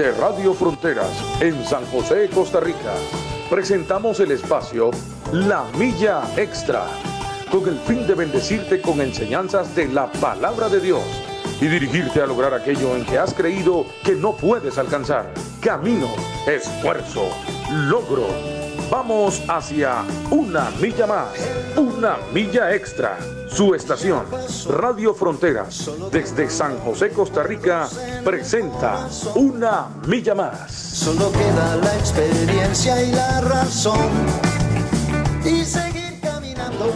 Desde Radio Fronteras, en San José, Costa Rica, presentamos el espacio La Milla Extra, con el fin de bendecirte con enseñanzas de la palabra de Dios y dirigirte a lograr aquello en que has creído que no puedes alcanzar. Camino, esfuerzo, logro. Vamos hacia una milla más, una milla extra. Su estación, Radio Fronteras, desde San José, Costa Rica, presenta Una Milla Más. Solo queda la experiencia y la razón. Y seguir caminando.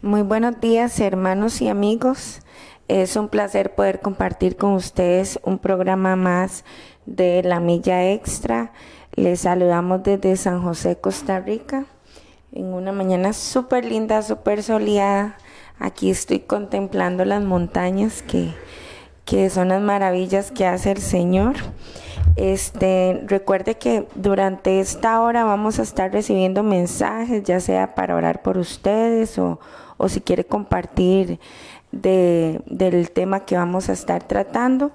Muy buenos días hermanos y amigos. Es un placer poder compartir con ustedes un programa más de La Milla Extra. Les saludamos desde San José, Costa Rica, en una mañana súper linda, súper soleada. Aquí estoy contemplando las montañas que, que son las maravillas que hace el Señor. Este, recuerde que durante esta hora vamos a estar recibiendo mensajes, ya sea para orar por ustedes o, o si quiere compartir de, del tema que vamos a estar tratando.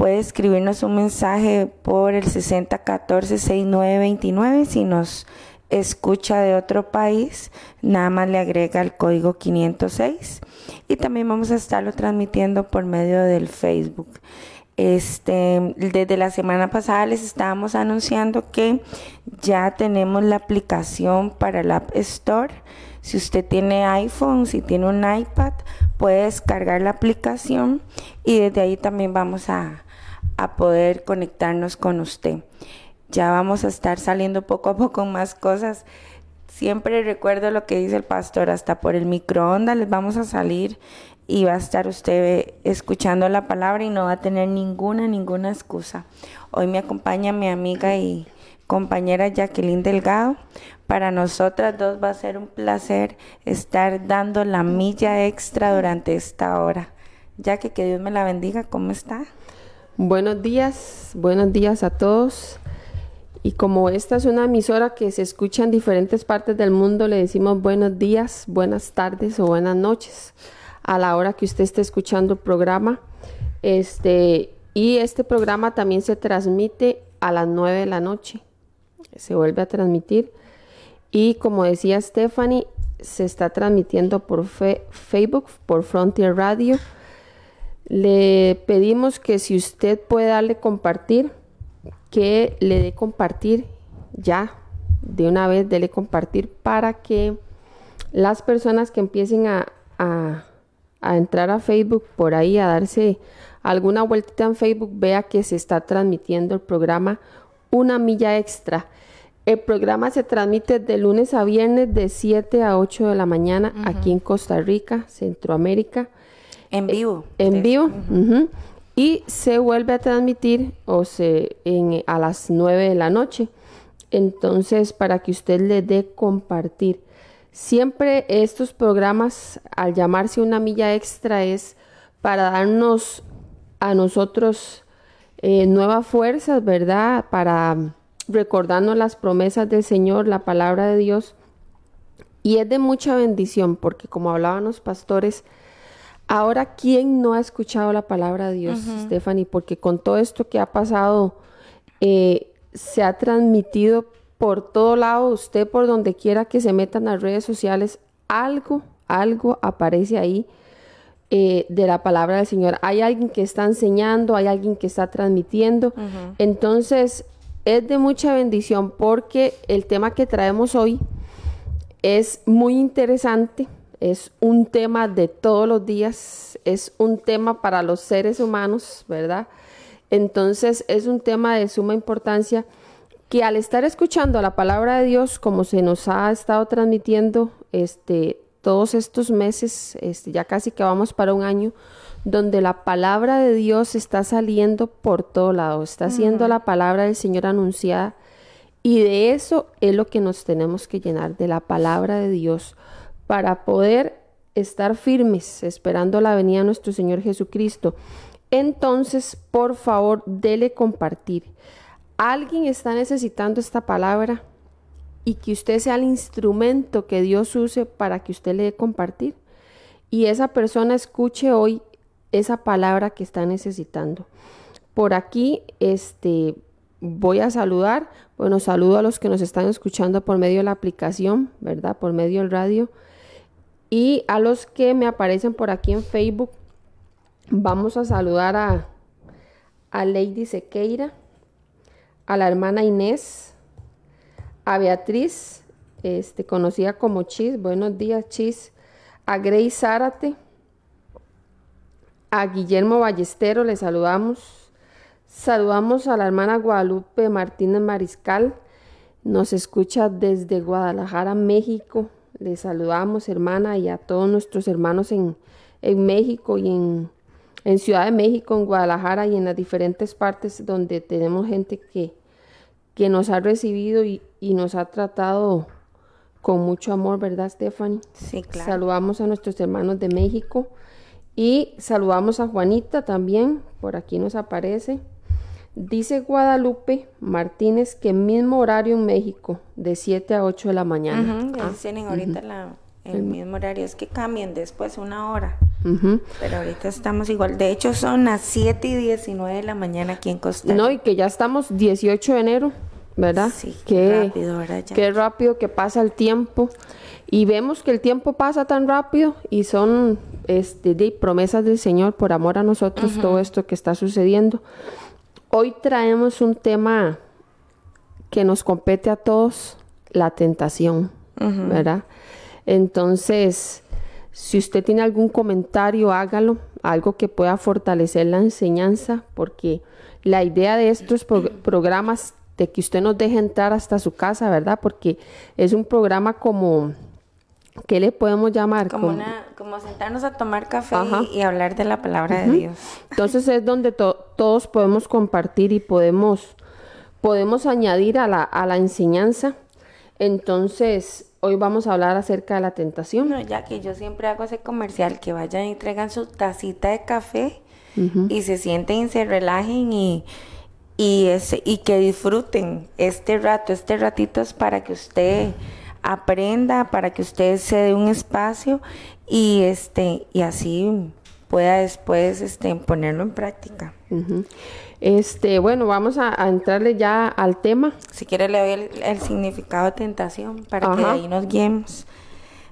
Puede escribirnos un mensaje por el 6014-6929 si nos escucha de otro país, nada más le agrega el código 506 y también vamos a estarlo transmitiendo por medio del Facebook. Este, desde la semana pasada les estábamos anunciando que ya tenemos la aplicación para el App Store. Si usted tiene iPhone, si tiene un iPad, puede descargar la aplicación y desde ahí también vamos a, a poder conectarnos con usted. Ya vamos a estar saliendo poco a poco más cosas. Siempre recuerdo lo que dice el pastor, hasta por el microondas les vamos a salir y va a estar usted escuchando la palabra y no va a tener ninguna, ninguna excusa. Hoy me acompaña mi amiga y compañera Jacqueline Delgado. Para nosotras dos va a ser un placer estar dando la milla extra durante esta hora. Ya que que Dios me la bendiga, ¿cómo está? Buenos días, buenos días a todos. Y como esta es una emisora que se escucha en diferentes partes del mundo, le decimos buenos días, buenas tardes o buenas noches a la hora que usted esté escuchando el programa. Este, y este programa también se transmite a las 9 de la noche. Se vuelve a transmitir. Y como decía Stephanie, se está transmitiendo por fe- Facebook, por Frontier Radio. Le pedimos que si usted puede darle compartir, que le dé compartir ya, de una vez, dele compartir para que las personas que empiecen a, a- a entrar a Facebook por ahí, a darse alguna vueltita en Facebook, vea que se está transmitiendo el programa Una Milla Extra. El programa se transmite de lunes a viernes de 7 a 8 de la mañana aquí en Costa Rica, Centroamérica. En vivo. En vivo. Y se vuelve a transmitir o se, en- a las 9 de la noche. Entonces, para que usted le dé compartir. Siempre estos programas, al llamarse una milla extra, es para darnos a nosotros eh, nuevas fuerzas, ¿verdad? Para recordarnos las promesas del Señor, la palabra de Dios. Y es de mucha bendición, porque como hablaban los pastores, ahora, ¿quién no ha escuchado la palabra de Dios, Stephanie? Porque con todo esto que ha pasado, eh, se ha transmitido por todo lado, usted por donde quiera que se metan las redes sociales, algo, algo aparece ahí eh, de la palabra del Señor. Hay alguien que está enseñando, hay alguien que está transmitiendo. Entonces, es de mucha bendición porque el tema que traemos hoy es muy interesante, es un tema de todos los días, es un tema para los seres humanos, ¿verdad? Entonces es un tema de suma importancia que al estar escuchando la palabra de Dios, como se nos ha estado transmitiendo este, todos estos meses, este, ya casi que vamos para un año, donde la palabra de Dios está saliendo por todo lado, está siendo la palabra del Señor anunciada y de eso es lo que nos tenemos que llenar, de la palabra de Dios, para poder estar firmes esperando la venida de nuestro Señor Jesucristo. Entonces, por favor, dele compartir. Alguien está necesitando esta palabra y que usted sea el instrumento que Dios use para que usted le dé compartir. Y esa persona escuche hoy esa palabra que está necesitando. Por aquí, este, voy a saludar. Bueno, saludo a los que nos están escuchando por medio de la aplicación, ¿verdad? Por medio del radio. Y a los que me aparecen por aquí en Facebook, vamos a saludar a, Lady Sequeira, a la hermana Inés, a Beatriz, este, conocida como Chis, buenos días Chis, a Grace Zárate, a Guillermo Ballestero, le saludamos. Saludamos a la hermana Guadalupe Martínez Mariscal, nos escucha desde Guadalajara, México. Le saludamos, hermana, y a todos nuestros hermanos en, en México y en, en Ciudad de México, en Guadalajara y en las diferentes partes donde tenemos gente que, que nos ha recibido y, y nos ha tratado con mucho amor, ¿verdad, Stephanie? Sí, claro. Saludamos a nuestros hermanos de México y saludamos a Juanita también, por aquí nos aparece. Dice Guadalupe Martínez que mismo horario en México, de 7 a 8 de la mañana. Ujú, ya Ah, tienen ahorita la- el mismo horario. Es que cambien después una hora. ujú. Pero ahorita estamos igual. De hecho, son las 7 y 19 de la mañana aquí en Costa Rica. No, y que ya estamos 18 de enero, ¿verdad? Sí, qué qué rápido, ¿verdad? Ya. Qué rápido que pasa el tiempo. Y vemos que el tiempo pasa tan rápido y son este, de promesas del Señor por amor a nosotros todo esto que está sucediendo. Hoy traemos un tema que nos compete a todos, la tentación, ¿verdad? Entonces, si usted tiene algún comentario, hágalo, algo que pueda fortalecer la enseñanza, porque la idea de estos pro- programas de que usted nos deje entrar hasta su casa, ¿verdad? Porque es un programa como, ¿qué le podemos llamar? Como, Como- una, como sentarnos a tomar café Ajá. y, hablar de la palabra de Dios. Entonces es donde to- todos podemos compartir y podemos, podemos añadir a la, a la enseñanza. Entonces, hoy vamos a hablar acerca de la tentación. Ya que yo siempre hago ese comercial, que vayan y traigan su tacita de café y se sienten y se relajen y, y, ese, y que disfruten este rato. Este ratito es para que usted aprenda, para que usted se dé un espacio y, este, y así pueda después este, ponerlo en práctica. Este, bueno, vamos a, a entrarle ya al tema. Si quiere le doy el, el significado de tentación para que de ahí nos guiemos.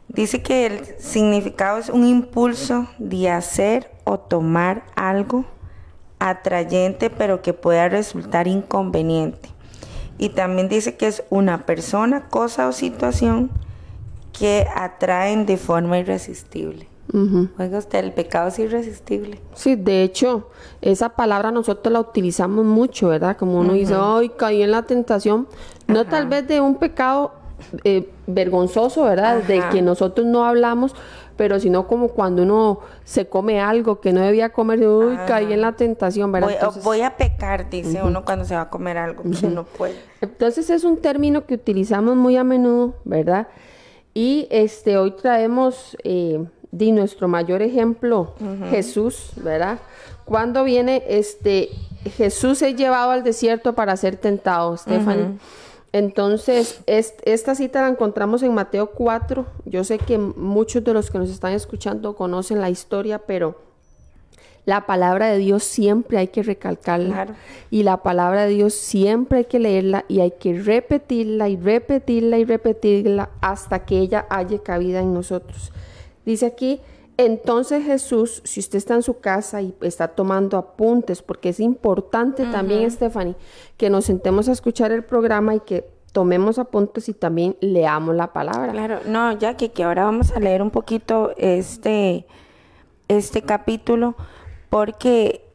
Dice que el significado es un impulso de hacer o tomar algo atrayente pero que pueda resultar inconveniente. Y también dice que es una persona, cosa o situación que atraen de forma irresistible. Oiga usted, el pecado es irresistible. Sí, de hecho, esa palabra nosotros la utilizamos mucho, ¿verdad? Como uno dice, ay, caí en la tentación. No tal vez de un pecado eh, vergonzoso, ¿verdad? De que nosotros no hablamos, pero sino como cuando uno se come algo que no debía comer, uy, caí en la tentación, ¿verdad? Voy, voy a pecar, dice uno cuando se va a comer algo que no puede. Entonces es un término que utilizamos muy a menudo, ¿verdad? Y este hoy traemos eh, de nuestro mayor ejemplo, Jesús, ¿verdad? Cuando viene este Jesús es llevado al desierto para ser tentado, Stephanie. Entonces, esta cita la encontramos en Mateo 4. Yo sé que muchos de los que nos están escuchando conocen la historia, pero la palabra de Dios siempre hay que recalcarla. Y la palabra de Dios siempre hay que leerla y hay que repetirla y repetirla y repetirla hasta que ella haya cabida en nosotros. Dice aquí, entonces Jesús, si usted está en su casa y está tomando apuntes, porque es importante también, Stephanie, que nos sentemos a escuchar el programa y que tomemos apuntes y también leamos la palabra. Claro, no, ya que, que ahora vamos a leer un poquito este, este capítulo, porque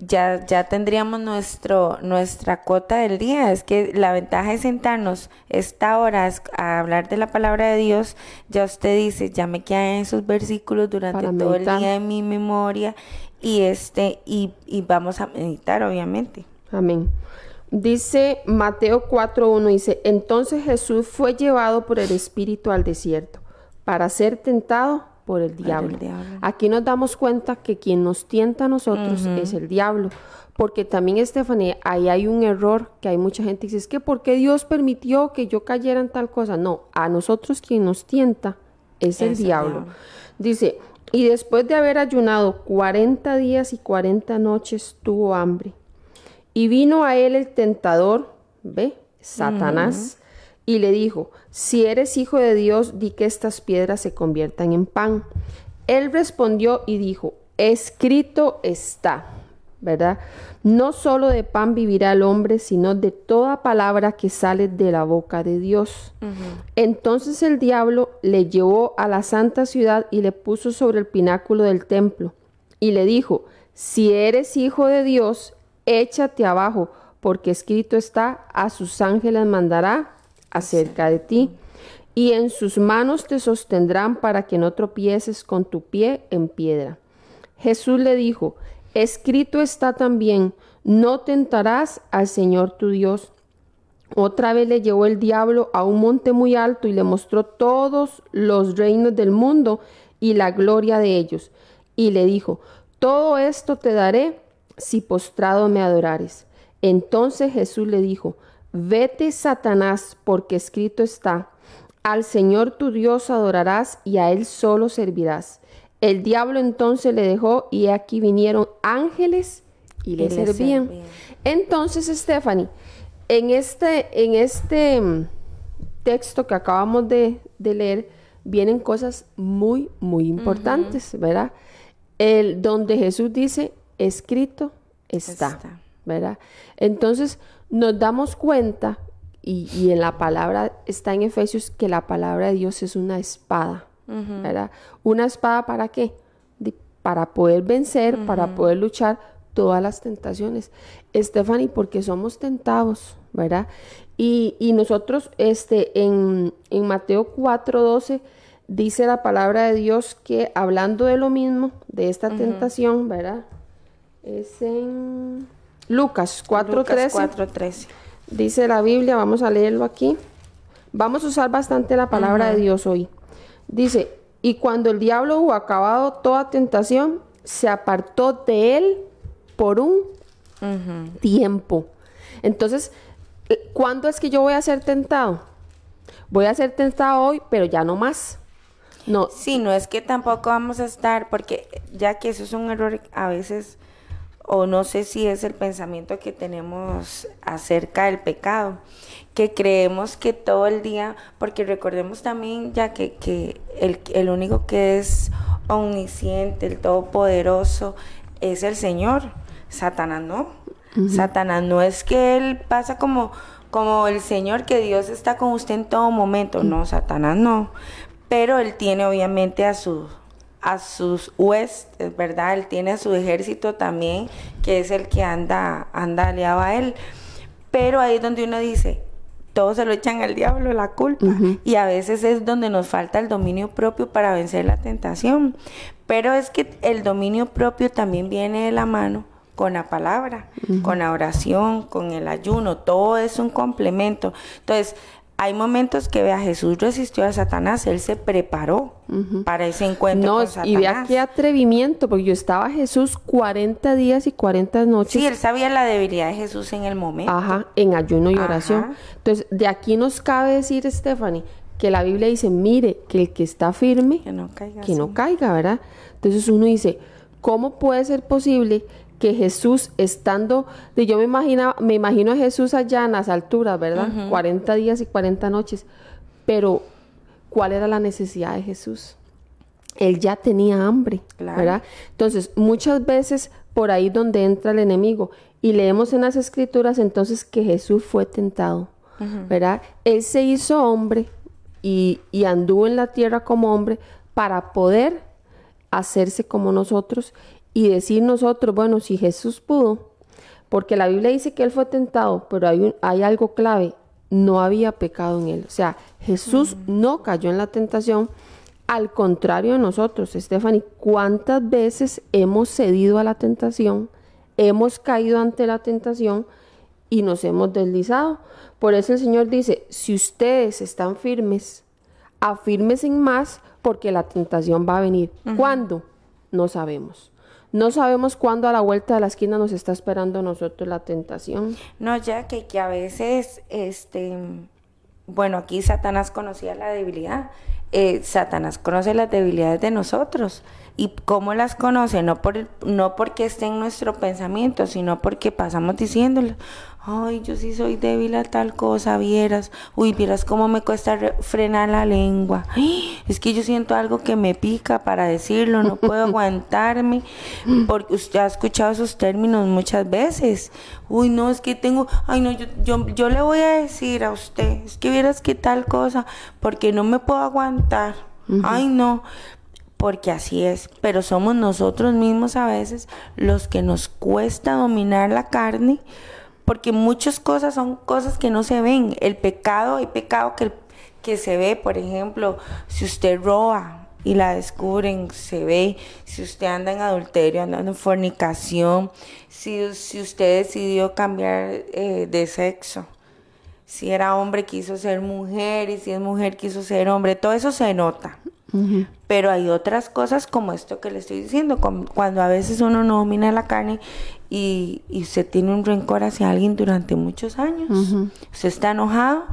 ya, ya tendríamos nuestro, nuestra cuota del día. Es que la ventaja de sentarnos esta hora a hablar de la palabra de Dios, ya usted dice, ya me quedan esos versículos durante todo el día en mi memoria y este, y, y vamos a meditar, obviamente. Amén. Dice Mateo 4.1, dice, entonces Jesús fue llevado por el Espíritu al desierto para ser tentado por el diablo. Aquí nos damos cuenta que quien nos tienta a nosotros es el diablo. Porque también, Estefanía, ahí hay un error que hay mucha gente que dice, es que ¿por qué Dios permitió que yo cayera en tal cosa? No, a nosotros quien nos tienta es, el, diablo. Dice, y después de haber ayunado 40 días y 40 noches, tuvo hambre. Y vino a él el tentador, ¿ve? Satanás y le dijo, si eres hijo de Dios, di que estas piedras se conviertan en pan. Él respondió y dijo, escrito está, ¿verdad? No solo de pan vivirá el hombre, sino de toda palabra que sale de la boca de Dios. Entonces el diablo le llevó a la santa ciudad y le puso sobre el pináculo del templo y le dijo, si eres hijo de Dios, échate abajo, porque escrito está, a sus ángeles mandará acerca de ti, y en sus manos te sostendrán para que no tropieces con tu pie en piedra. Jesús le dijo, escrito está también, no tentarás al Señor tu Dios. Otra vez le llevó el diablo a un monte muy alto y le mostró todos los reinos del mundo y la gloria de ellos. Y le dijo, todo esto te daré si postrado me adorares. Entonces Jesús le dijo, Vete, Satanás, porque escrito está, al Señor tu Dios adorarás y a Él solo servirás. El diablo entonces le dejó y aquí vinieron ángeles y, le, servían. Entonces, Stephanie, en este, en este mm, texto que acabamos de, leer, vienen cosas muy, muy importantes, ¿verdad? El, donde Jesús dice, escrito está, está, ¿verdad? Entonces, nos damos cuenta, y, en la palabra está en Efesios, que la palabra de Dios es una espada, ¿verdad? ¿Una espada para qué? para poder vencer, para poder luchar todas las tentaciones. Stephanie, porque somos tentados, ¿verdad? Y, nosotros, este, en, en Mateo 4:12, dice la palabra de Dios que hablando de lo mismo, de esta tentación, ¿verdad? Es en Lucas 4.13. Dice la Biblia, vamos a leerlo aquí. Vamos a usar bastante la palabra de Dios hoy. Dice, y cuando el diablo hubo acabado toda tentación, se apartó de él por un tiempo. Entonces, ¿cuándo es que yo voy a ser tentado? Voy a ser tentado hoy, pero ya no más. No. Sí, no es que tampoco vamos a estar, porque ya que eso es un error a veces o no sé si es el pensamiento que tenemos acerca del pecado, que creemos que todo el día, porque recordemos también ya que, el, único que es omnisciente, el todopoderoso, es el Señor, Satanás no. Satanás no es que él pasa como, como el Señor, que Dios está con usted en todo momento, no, Satanás no, pero él tiene obviamente a su a sus huestes, ¿verdad? Él tiene a su ejército también, que es el que anda, anda aliado a él. Pero ahí es donde uno dice, todos se lo echan al diablo la culpa. Y a veces es donde nos falta el dominio propio para vencer la tentación. Pero es que el dominio propio también viene de la mano con la palabra, con la oración, con el ayuno, todo es un complemento. Entonces, hay momentos que vea Jesús resistió a Satanás, él se preparó para ese encuentro con Satanás. Y vea qué atrevimiento, porque yo estaba Jesús 40 días y 40 noches. Sí, él sabía la debilidad de Jesús en el momento. Ajá, en ayuno y oración. Entonces, de aquí nos cabe decir, Stephanie, que la Biblia dice, mire, que el que está firme, que no caiga, que no caiga ¿verdad? Entonces uno dice, ¿cómo puede ser posible que Jesús estando, yo me imagino, me imagino a Jesús allá en las alturas, ¿verdad? 40 días y 40 noches, pero ¿cuál era la necesidad de Jesús? Él ya tenía hambre, ¿verdad? Entonces, muchas veces por ahí donde entra el enemigo y leemos en las escrituras entonces que Jesús fue tentado, ¿verdad? Él se hizo hombre y, y anduvo en la tierra como hombre para poder hacerse como nosotros y decir nosotros, bueno, si Jesús pudo, porque la Biblia dice que él fue tentado, pero hay, hay algo clave, no había pecado en él. O sea, Jesús no cayó en la tentación, al contrario de nosotros, Stephanie, ¿cuántas veces hemos cedido a la tentación? Hemos caído ante la tentación y nos hemos deslizado. Por eso el Señor dice, si ustedes están firmes, afírmense más porque la tentación va a venir. ¿Cuándo? No sabemos. No sabemos cuándo a la vuelta de la esquina nos está esperando nosotros la tentación. No, ya que, que a veces, este, bueno, aquí Satanás conocía la debilidad. Eh, Satanás conoce las debilidades de nosotros. ¿Y cómo las conoce? No, por, no porque esté en nuestro pensamiento, sino porque pasamos diciéndole, ay, yo sí soy débil a tal cosa, vieras, uy, vieras cómo me cuesta frenar la lengua, es que yo siento algo que me pica para decirlo, no puedo aguantarme, porque usted ha escuchado esos términos muchas veces, uy, no, es que tengo, ay, no, yo, yo, yo le voy a decir a usted, es que vieras que tal cosa, porque no me puedo aguantar, ay, no, porque así es, pero somos nosotros mismos a veces los que nos cuesta dominar la carne, porque muchas cosas son cosas que no se ven. El pecado, hay pecado que, que se ve, por ejemplo, si usted roba y la descubren, se ve, si usted anda en adulterio, anda en fornicación, si, si usted decidió cambiar eh, de sexo, si era hombre quiso ser mujer y si es mujer quiso ser hombre, todo eso se nota. Pero hay otras cosas como esto que le estoy diciendo, cuando a veces uno no domina la carne y, y se tiene un rencor hacia alguien durante muchos años. Usted está enojado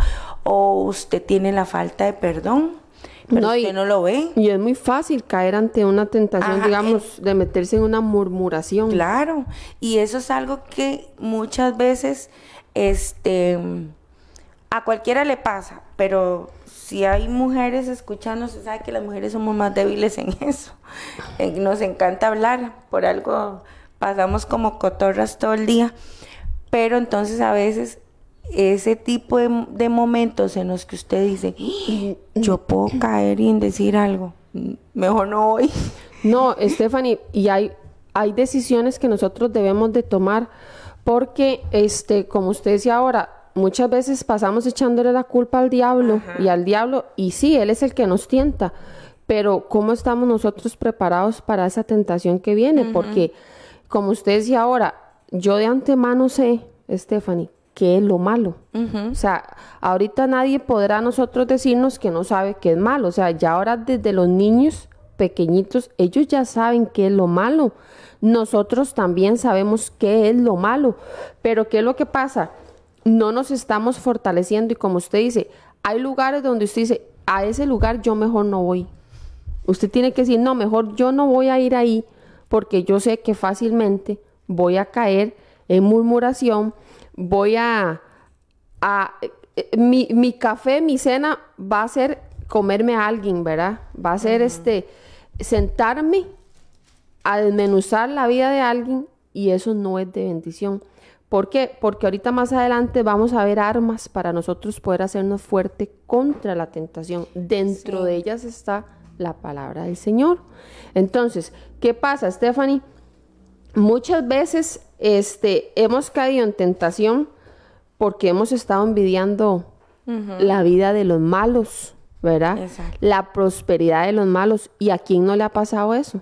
o usted tiene la falta de perdón. Pero usted no lo ve. Y es muy fácil caer ante una tentación, digamos, de meterse en una murmuración. Claro, y eso es algo que muchas veces este a cualquiera le pasa, pero si hay mujeres escuchando, se sabe que las mujeres somos más débiles en eso. Nos encanta hablar, por algo pasamos como cotorras todo el día, pero entonces a veces ese tipo de, momentos en los que usted dice, ¡Ah! yo puedo caer y en decir algo, mejor no voy. No, Stephanie, y hay, hay decisiones que nosotros debemos de tomar porque, este, como usted decía ahora, muchas veces pasamos echándole la culpa al diablo y al diablo, y sí, él es el que nos tienta, pero ¿cómo estamos nosotros preparados para esa tentación que viene? Porque como usted decía ahora, yo de antemano sé, Stephanie, qué es lo malo. O sea, ahorita nadie podrá nosotros decirnos que no sabe qué es malo. O sea, ya ahora desde los niños pequeñitos, ellos ya saben qué es lo malo. Nosotros también sabemos qué es lo malo. Pero ¿qué es lo que pasa? No nos estamos fortaleciendo y como usted dice, hay lugares donde usted dice, a ese lugar yo mejor no voy. Usted tiene que decir, no, mejor yo no voy a ir ahí porque yo sé que fácilmente voy a caer en murmuración, voy a... Eh, mi, café, mi cena va a ser comerme a alguien, ¿verdad? Va a ser este, sentarme a desmenuzar la vida de alguien y eso no es de bendición. ¿Por qué? Porque ahorita más adelante vamos a ver armas para nosotros poder hacernos fuerte contra la tentación. Dentro de ellas está la palabra del Señor. Entonces, ¿qué pasa, Stephanie? Muchas veces este, hemos caído en tentación porque hemos estado envidiando la vida de los malos, ¿verdad? La prosperidad de los malos. ¿Y a quién no le ha pasado eso?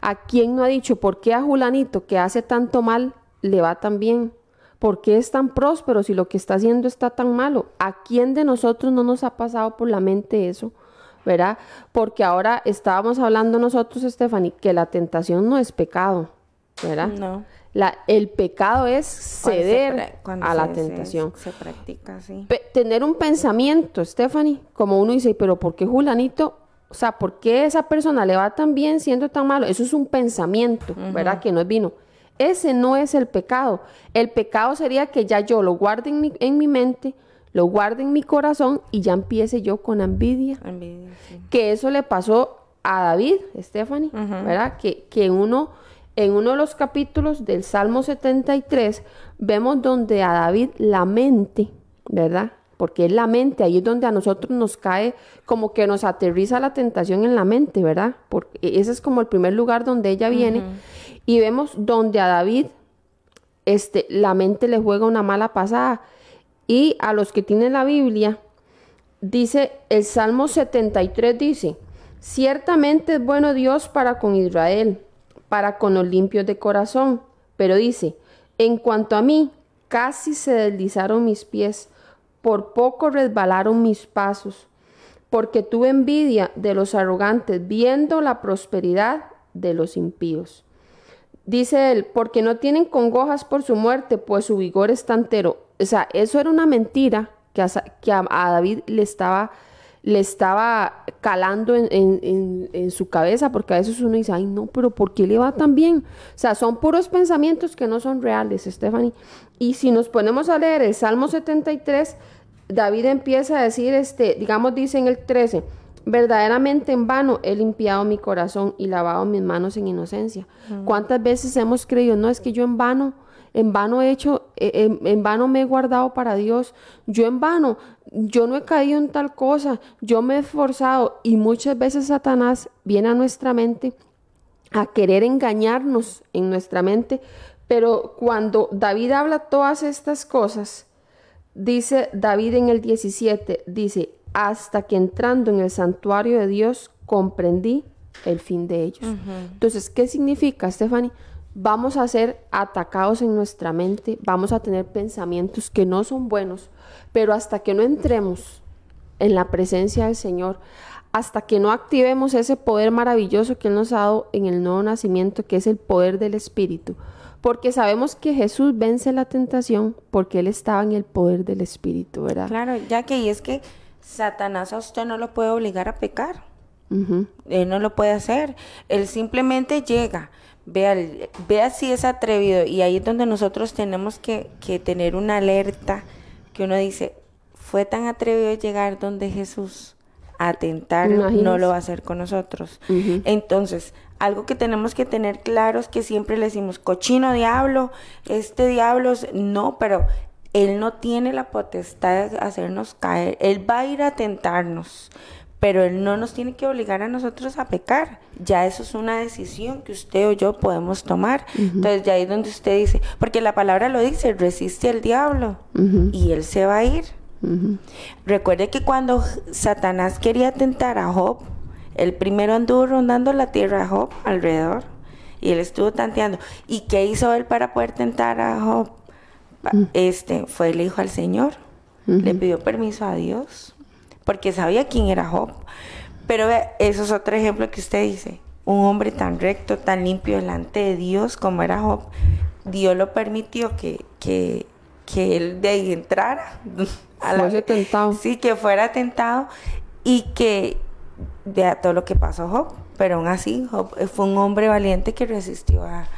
¿A quién no ha dicho, por qué a Julanito que hace tanto mal le va tan bien? ¿Por qué es tan próspero si lo que está haciendo está tan malo? ¿A quién de nosotros no nos ha pasado por la mente eso? ¿Verdad? Porque ahora estábamos hablando nosotros, Stephanie, que la tentación no es pecado, ¿verdad? No. La, el pecado es ceder a la se- tentación. Se, se practica así. Pe- tener un pensamiento, Stephanie, como uno dice, pero ¿por qué Julanito? O sea, ¿por qué esa persona le va tan bien siendo tan malo? Eso es un pensamiento, ¿verdad? Que no es vino. Ese no es el pecado. El pecado sería que ya yo lo guarde en mi, en mi mente, lo guarde en mi corazón y ya empiece yo con envidia. Envidia, sí. Que eso le pasó a David, Stephanie, ¿verdad? Que, que uno, en uno de los capítulos del Salmo 73 vemos donde a David la mente, ¿verdad? Porque es la mente, ahí es donde a nosotros nos cae como que nos aterriza la tentación en la mente, ¿verdad? Porque ese es como el primer lugar donde ella viene. Y vemos donde a David este, la mente le juega una mala pasada. Y a los que tienen la Biblia, dice el Salmo 73, dice, ciertamente es bueno Dios para con Israel, para con los limpios de corazón. Pero dice, en cuanto a mí, casi se deslizaron mis pies, por poco resbalaron mis pasos, porque tuve envidia de los arrogantes, viendo la prosperidad de los impíos. Dice él, porque no tienen congojas por su muerte, pues su vigor está entero. O sea, eso era una mentira que a, Sa- que a- a David le estaba, le estaba calando en, en- en- en su cabeza, porque a veces uno dice, ay no, pero ¿por qué le va tan bien? O sea, son puros pensamientos que no son reales, Stephanie. Y si nos ponemos a leer el Salmo 73, David empieza a decir, este, digamos, dice en el 13, verdaderamente en vano he limpiado mi corazón y lavado mis manos en inocencia. ¿Cuántas veces hemos creído, no es que yo en vano, en vano he hecho, eh, en, en vano me he guardado para Dios, yo en vano, yo no he caído en tal cosa, yo me he esforzado y muchas veces Satanás viene a nuestra mente a querer engañarnos en nuestra mente, pero cuando David habla todas estas cosas, Dice David en el 17, dice, hasta que entrando en el santuario de Dios comprendí el fin de ellos. Entonces, ¿qué significa, Stephanie? Vamos a ser atacados en nuestra mente, vamos a tener pensamientos que no son buenos, pero hasta que no entremos en la presencia del Señor, hasta que no activemos ese poder maravilloso que Él nos ha dado en el nuevo nacimiento, que es el poder del Espíritu, porque sabemos que Jesús vence la tentación porque Él estaba en el poder del Espíritu, ¿verdad? Claro, ya que y es que Satanás a usted no lo puede obligar a pecar. Él no lo puede hacer. Él simplemente llega, vea, si es atrevido. Y ahí es donde nosotros tenemos que, que tener una alerta que uno dice, fue tan atrevido llegar donde Jesús a tentarlo, no lo va a hacer con nosotros. Entonces, algo que tenemos que tener claro es que siempre le decimos, cochino diablo, este diablo, es-". no, pero él no tiene la potestad de hacernos caer. Él va a ir a tentarnos, pero él no nos tiene que obligar a nosotros a pecar. Ya eso es una decisión que usted o yo podemos tomar. Entonces, ya ahí es donde usted dice, porque la palabra lo dice, resiste al diablo y él se va a ir. Recuerde que cuando Satanás quería tentar a Job, el primero anduvo rondando la tierra a Job alrededor y él estuvo tanteando. ¿Y qué hizo él para poder tentar a Job? Pa- Este fue el hijo al Señor, le pidió permiso a Dios porque sabía quién era Job. Pero ve, eso es otro ejemplo que usted dice. Un hombre tan recto, tan limpio delante de Dios como era Job, Dios lo permitió que, que, que él de ahí entrara. a la- tentado. Sí, que fuera tentado y que vea todo lo que pasó Job. Pero aún así, Job fue un hombre valiente que resistió a,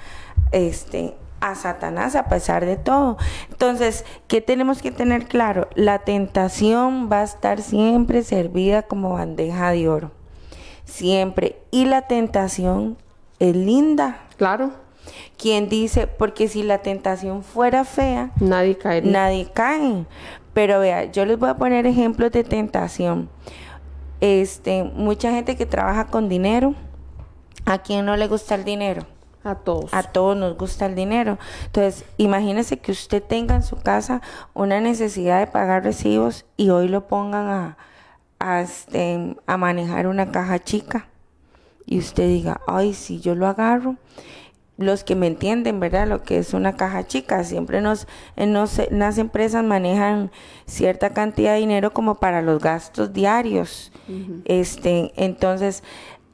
este, a Satanás a pesar de todo. Entonces, ¿qué tenemos que tener claro? La tentación va a estar siempre servida como bandeja de oro. Siempre. Y la tentación es linda. Claro, Quien dice, porque si la tentación fuera fea, nadie caería. nadie cae. Pero vea, yo les voy a poner ejemplos de tentación. Este, mucha gente que trabaja con dinero, ¿a quién no le gusta el dinero? A todos. A todos nos gusta el dinero. Entonces, imagínese que usted tenga en su casa una necesidad de pagar recibos y hoy lo pongan a, a, este, a manejar una caja chica. Y usted diga, ay, si yo lo agarro. Los que me entienden, ¿verdad? Lo que es una caja chica. Siempre nos, en, nos, en las empresas manejan cierta cantidad de dinero como para los gastos diarios. este, entonces,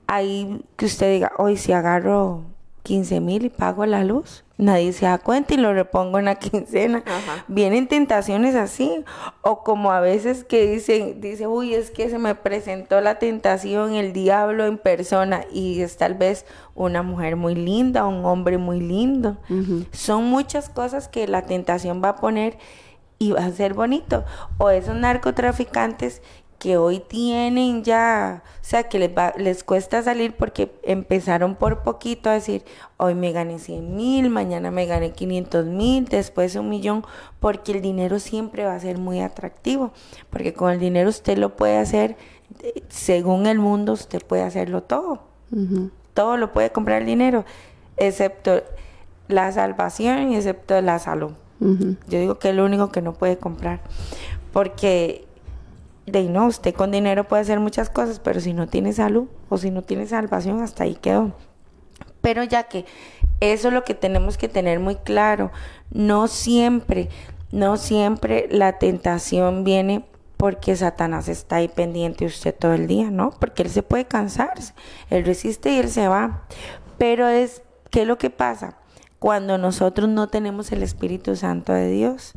ahí que usted diga, hoy si agarro 15 mil y pago la luz. Nadie se da cuenta y lo repongo en la quincena. Vienen tentaciones así. O como a veces que dicen, dice, uy, es que se me presentó la tentación, el diablo en persona. Y es tal vez una mujer muy linda, un hombre muy lindo. Son muchas cosas que la tentación va a poner y va a ser bonito. O esos narcotraficantes que hoy tienen ya, o sea, que les, les cuesta salir porque empezaron por poquito a decir, hoy me gané 100 mil, mañana me gané 500 mil, después un millón, porque el dinero siempre va a ser muy atractivo, porque con el dinero usted lo puede hacer, según el mundo, usted puede hacerlo todo, todo lo puede comprar el dinero, excepto la salvación y excepto la salud. Yo digo que es lo único que no puede comprar, porque de no, usted con dinero puede hacer muchas cosas, pero si no tiene salud o si no tiene salvación, hasta ahí quedó. Pero ya que eso es lo que tenemos que tener muy claro, no siempre, no siempre la tentación viene porque Satanás está ahí pendiente de usted todo el día, ¿no? Porque él se puede cansarse, él resiste y él se va. Pero es, ¿qué es lo que pasa? Cuando nosotros no tenemos el Espíritu Santo de Dios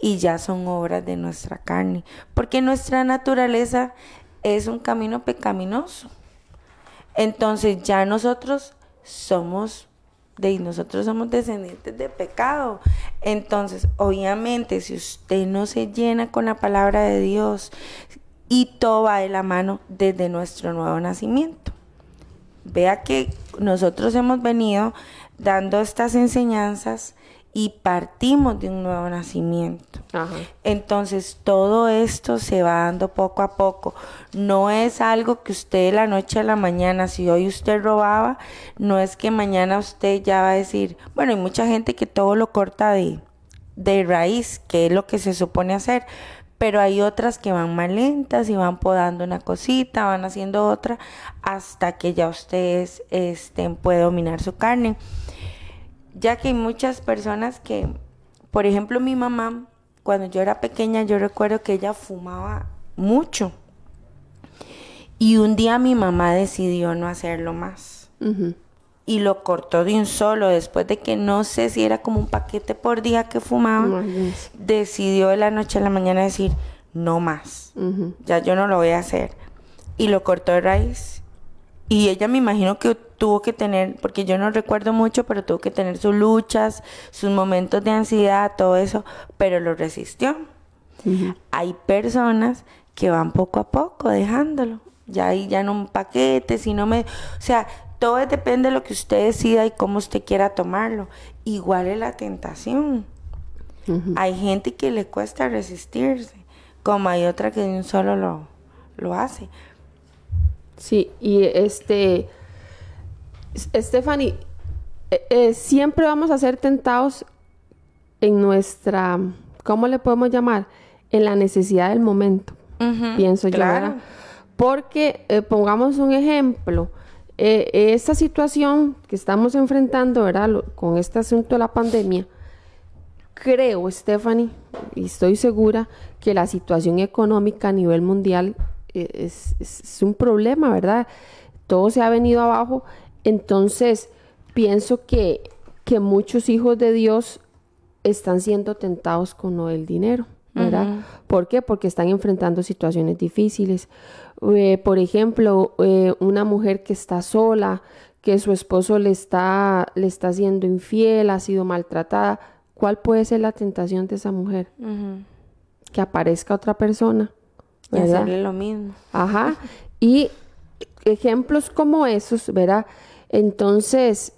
y ya son obras de nuestra carne, porque nuestra naturaleza es un camino pecaminoso. Entonces ya nosotros somos de nosotros somos descendientes de pecado. Entonces, obviamente, si usted no se llena con la palabra de Dios y todo va de la mano desde nuestro nuevo nacimiento. Vea que nosotros hemos venido dando estas enseñanzas y partimos de un nuevo nacimiento. Entonces todo esto se va dando poco a poco. No es algo que usted de la noche a la mañana, si hoy usted robaba, no es que mañana usted ya va a decir, bueno, hay mucha gente que todo lo corta de, de raíz, que es lo que se supone hacer. Pero hay otras que van más lentas y van podando una cosita, van haciendo otra, hasta que ya usted este, puede dominar su carne ya que hay muchas personas que, por ejemplo, mi mamá, cuando yo era pequeña, yo recuerdo que ella fumaba mucho. Y un día mi mamá decidió no hacerlo más. Y lo cortó de un solo, después de que no sé si era como un paquete por día que fumaba, decidió de la noche a la mañana decir, no más, ya yo no lo voy a hacer. Y lo cortó de raíz. Y ella me imagino que tuvo que tener, porque yo no recuerdo mucho, pero tuvo que tener sus luchas, sus momentos de ansiedad, todo eso, pero lo resistió. Hay personas que van poco a poco dejándolo. Ya ahí ya no un paquete, sino me... O sea, todo depende de lo que usted decida y cómo usted quiera tomarlo. Igual es la tentación. Hay gente que le cuesta resistirse, como hay otra que de un solo lo, lo hace. Sí, y este, Stephanie, eh, eh, siempre vamos a ser tentados en nuestra, ¿cómo le podemos llamar? En la necesidad del momento, pienso yo. Porque, eh, pongamos un ejemplo, esta situación que estamos enfrentando, ¿verdad? Con este asunto de la pandemia, creo, Stephanie, y estoy segura que la situación económica a nivel mundial es, es un problema, ¿verdad? Todo se ha venido abajo entonces, pienso que, que muchos hijos de Dios están siendo tentados con el dinero, ¿verdad? ¿Por qué? Porque están enfrentando situaciones difíciles. Eh, por ejemplo, eh, una mujer que está sola, que su esposo le está, le está siendo infiel, ha sido maltratada. ¿Cuál puede ser la tentación de esa mujer? Que aparezca otra persona. Y hacerle lo mismo. Ajá. Y ejemplos como esos, ¿verdad? Entonces,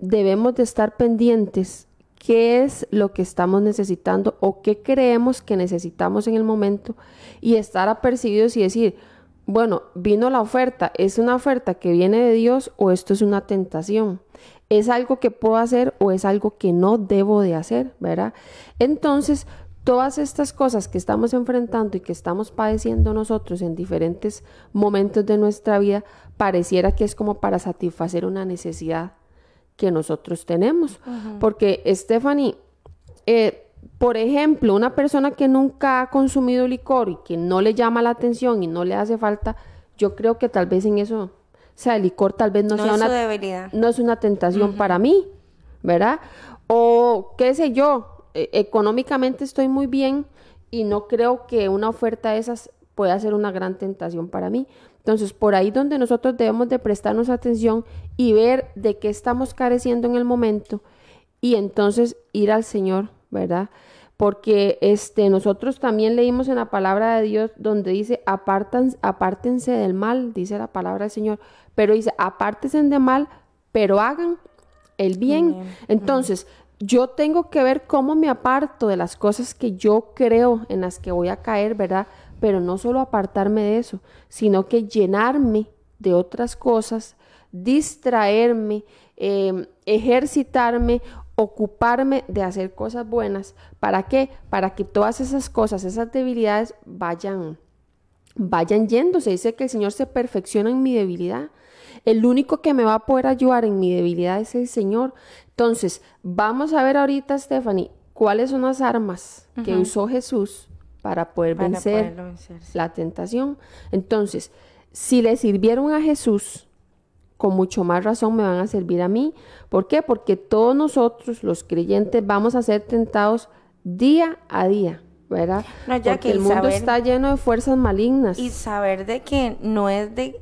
debemos de estar pendientes qué es lo que estamos necesitando o qué creemos que necesitamos en el momento y estar apercibidos y decir, bueno, vino la oferta, ¿es una oferta que viene de Dios o esto es una tentación? ¿Es algo que puedo hacer o es algo que no debo de hacer, verdad? Entonces, todas estas cosas que estamos enfrentando y que estamos padeciendo nosotros en diferentes momentos de nuestra vida, pareciera que es como para satisfacer una necesidad que nosotros tenemos. Porque, Stephanie, eh, por ejemplo, una persona que nunca ha consumido licor y que no le llama la atención y no le hace falta, yo creo que tal vez en eso, o sea, el licor tal vez no, sea una debilidad. no es una tentación para mí, ¿verdad? O qué sé yo, e, económicamente estoy muy bien y no creo que una oferta de esas pueda ser una gran tentación para mí. Entonces, por ahí donde nosotros debemos de prestarnos atención y ver de qué estamos careciendo en el momento y entonces ir al Señor, ¿verdad? Porque este, nosotros también leímos en la palabra de Dios donde dice, apartan, apártense del mal, dice la palabra del Señor, pero dice, apártense de mal, pero hagan el bien. Entonces, yo tengo que ver cómo me aparto de las cosas que yo creo en las que voy a caer, ¿verdad? Pero no solo apartarme de eso, sino que llenarme de otras cosas, distraerme, em, ejercitarme ocuparme de hacer cosas buenas. ¿Para qué? Para que todas esas cosas, esas debilidades vayan, vayan yéndose. Dice que el Señor se perfecciona en mi debilidad. El único que me va a poder ayudar en mi debilidad es el Señor. Entonces, vamos a ver ahorita, Stephanie, cuáles son las armas que usó Jesús para poder vencer la tentación. Entonces, si le sirvieron a Jesús, con mucho más razón me van a servir a mí. ¿Por qué? Porque todos nosotros, los creyentes, vamos a ser tentados día a día. ¿verdad? No, ya Porque el mundo está lleno de fuerzas malignas. Y saber de que no es de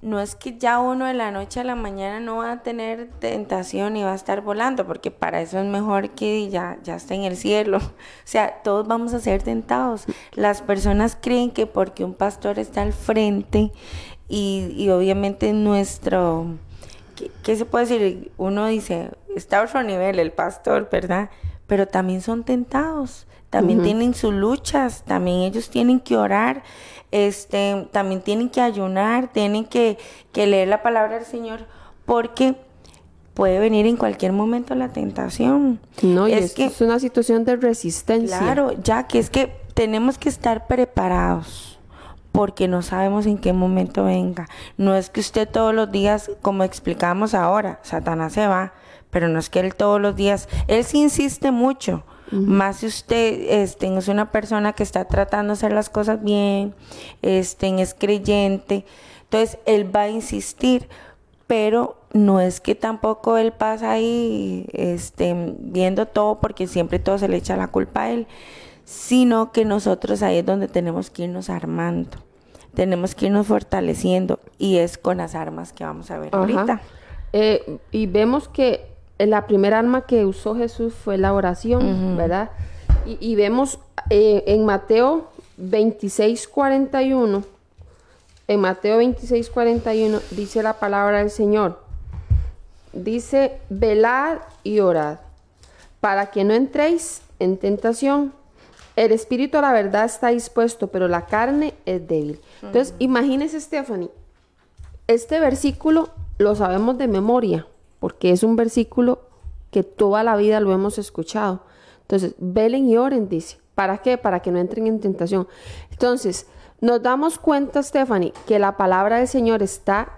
no es que ya uno de la noche a la mañana no va a tener tentación y va a estar volando, porque para eso es mejor que ya, ya esté en el cielo. O sea, todos vamos a ser tentados. Las personas creen que porque un pastor está al frente y, obviamente nuestro, ¿qué, se puede decir? Uno dice, está a otro nivel el pastor, ¿verdad? Pero también son tentados, también tienen sus luchas, también ellos tienen que orar, este, también tienen que ayunar, tienen que, que leer la palabra del Señor, porque puede venir en cualquier momento la tentación. No, y es que es una situación de resistencia. Claro, ya que es que tenemos que estar preparados porque no sabemos en qué momento venga. No es que usted todos los días, como explicamos ahora, Satanás se va, pero no es que él todos los días, él sí insiste mucho. Más si usted este, es una persona que está tratando de hacer las cosas bien, este, es creyente, entonces él va a insistir, pero no es que tampoco él pasa ahí este, viendo todo porque siempre todo se le echa la culpa a él, sino que nosotros ahí es donde tenemos que irnos armando tenemos que irnos fortaleciendo y es con las armas que vamos a ver ahorita. Eh, y vemos que la primera arma que usó Jesús fue la oración, ¿verdad? Y, vemos eh, en Mateo 26, 41, en Mateo 26, 41 dice la palabra del Señor, dice, velad y orad, para que no entréis en tentación. El espíritu la verdad está dispuesto, pero la carne es débil. Entonces, imagínese, Stephanie, este versículo lo sabemos de memoria, porque es un versículo que toda la vida lo hemos escuchado. Entonces, velen y oren, dice. ¿Para qué? Para que no entren en tentación. Entonces, nos damos cuenta, Stephanie, que la palabra del Señor está,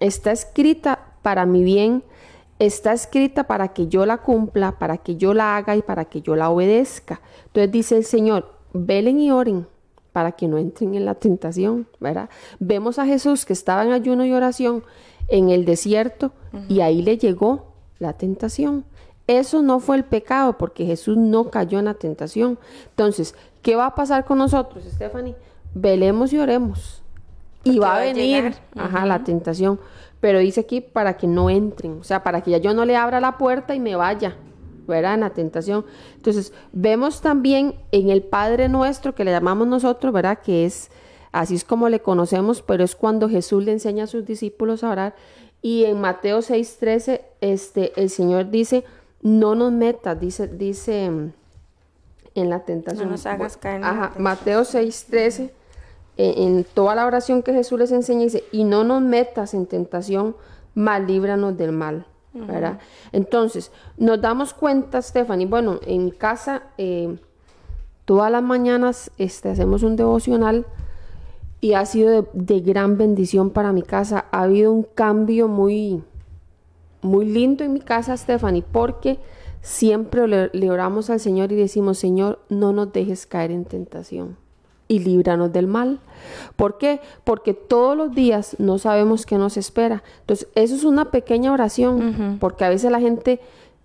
está escrita para mi bien, está escrita para que yo la cumpla, para que yo la haga y para que yo la obedezca. Entonces dice el Señor, velen y oren para que no entren en la tentación, ¿verdad? Vemos a Jesús que estaba en ayuno y oración en el desierto y ahí le llegó la tentación. Eso no fue el pecado porque Jesús no cayó en la tentación. Entonces, ¿qué va a pasar con nosotros, Stephanie? Velemos y oremos. y va a venir la tentación. Pero dice aquí para que no entren, o sea, para que ya yo no le abra la puerta y me vaya, ¿verdad? En la tentación. Entonces, vemos también en el Padre nuestro, que le llamamos nosotros, ¿verdad? Que es, así es como le conocemos, pero es cuando Jesús le enseña a sus discípulos a orar. Y en Mateo 6:13, este, el Señor dice, no nos metas, dice, dice en la tentación. No nos hagas caer. Ajá, Mateo 6:13 eh, en toda la oración que Jesús les enseña, dice, y no nos metas en tentación, mal líbranos del mal. ¿verdad? Entonces, nos damos cuenta, Stephanie, bueno, en casa, eh, todas las mañanas este, hacemos un devocional y ha sido de, de, gran bendición para mi casa. Ha habido un cambio muy, muy lindo en mi casa, Stephanie, porque siempre le, le oramos al Señor y decimos, Señor, no nos dejes caer en tentación y líbranos del mal. ¿Por qué? Porque todos los días no sabemos qué nos espera. Entonces, eso es una pequeña oración, porque a veces la gente